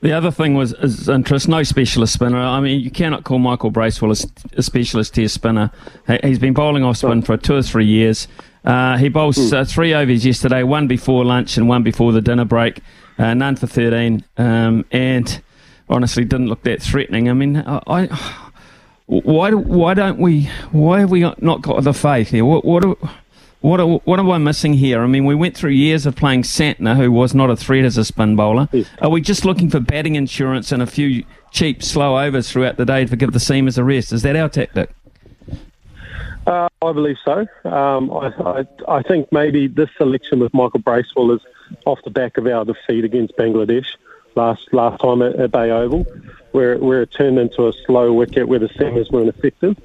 The other thing was is interest, no specialist spinner. I mean, you cannot call Michael Bracewell a, a specialist tier spinner. He- He's been bowling off spin for two or three years. Uh, he bowls uh, three overs yesterday, one before lunch and one before the dinner break, uh, none for 13, um, and honestly didn't look that threatening. I mean, I, I why why don't we why have we not got the faith here? What what do- what are, what am I missing here? I mean, we went through years of playing Santner, who was not a threat as a spin bowler. Are we just looking for batting insurance and a few cheap, slow overs throughout the day to give the seamers a rest? Is that our tactic? Uh, I believe so. Um, I, I, I think maybe this selection with Michael Bracewell is off the back of our defeat against Bangladesh last last time at, at Bay Oval, where where it turned into a slow wicket where the seamers weren't effective.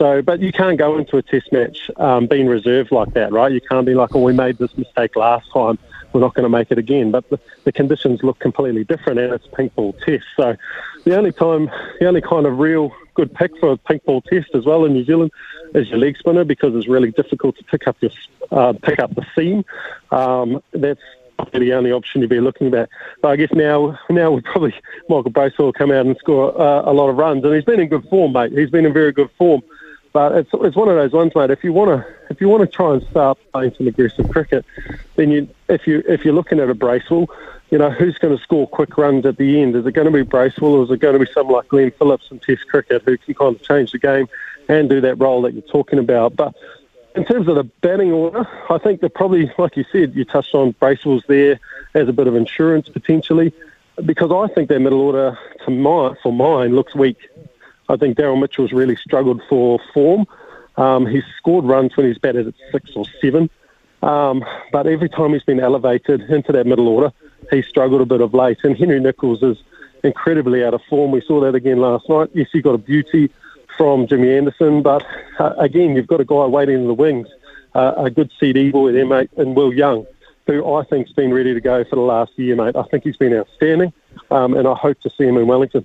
So, but you can't go into a test match um, being reserved like that, right? You can't be like, oh, we made this mistake last time, we're not going to make it again. But the, the conditions look completely different, and it's pink ball test. So, the only time, the only kind of real good pick for a pink ball test as well in New Zealand is your leg spinner because it's really difficult to pick up your uh, pick up the seam. Um, that's the only option you'd be looking at. But I guess now, now we probably Michael Bracewell will come out and score uh, a lot of runs, and he's been in good form, mate. He's been in very good form. But it's it's one of those ones, mate. If you want to if you want to try and start playing some aggressive cricket, then you if you if you're looking at a Bracewell, you know who's going to score quick runs at the end? Is it going to be Bracewell, or is it going to be someone like Glenn Phillips in Test cricket who can kind of change the game and do that role that you're talking about? But in terms of the batting order, I think they're probably, like you said, you touched on Bracewell's there as a bit of insurance potentially, because I think their middle order, to my, for mine, looks weak. I think Daryl Mitchell's really struggled for form. Um, he's scored runs when he's batted at six or seven, um, but every time he's been elevated into that middle order, he's struggled a bit of late. And Henry Nicholls is incredibly out of form. We saw that again last night. Yes, he got a beauty from Jimmy Anderson, but uh, again, you've got a guy waiting in the wings, uh, a good CD boy there, mate, and Will Young, who I think's been ready to go for the last year, mate. I think he's been outstanding, um, and I hope to see him in Wellington.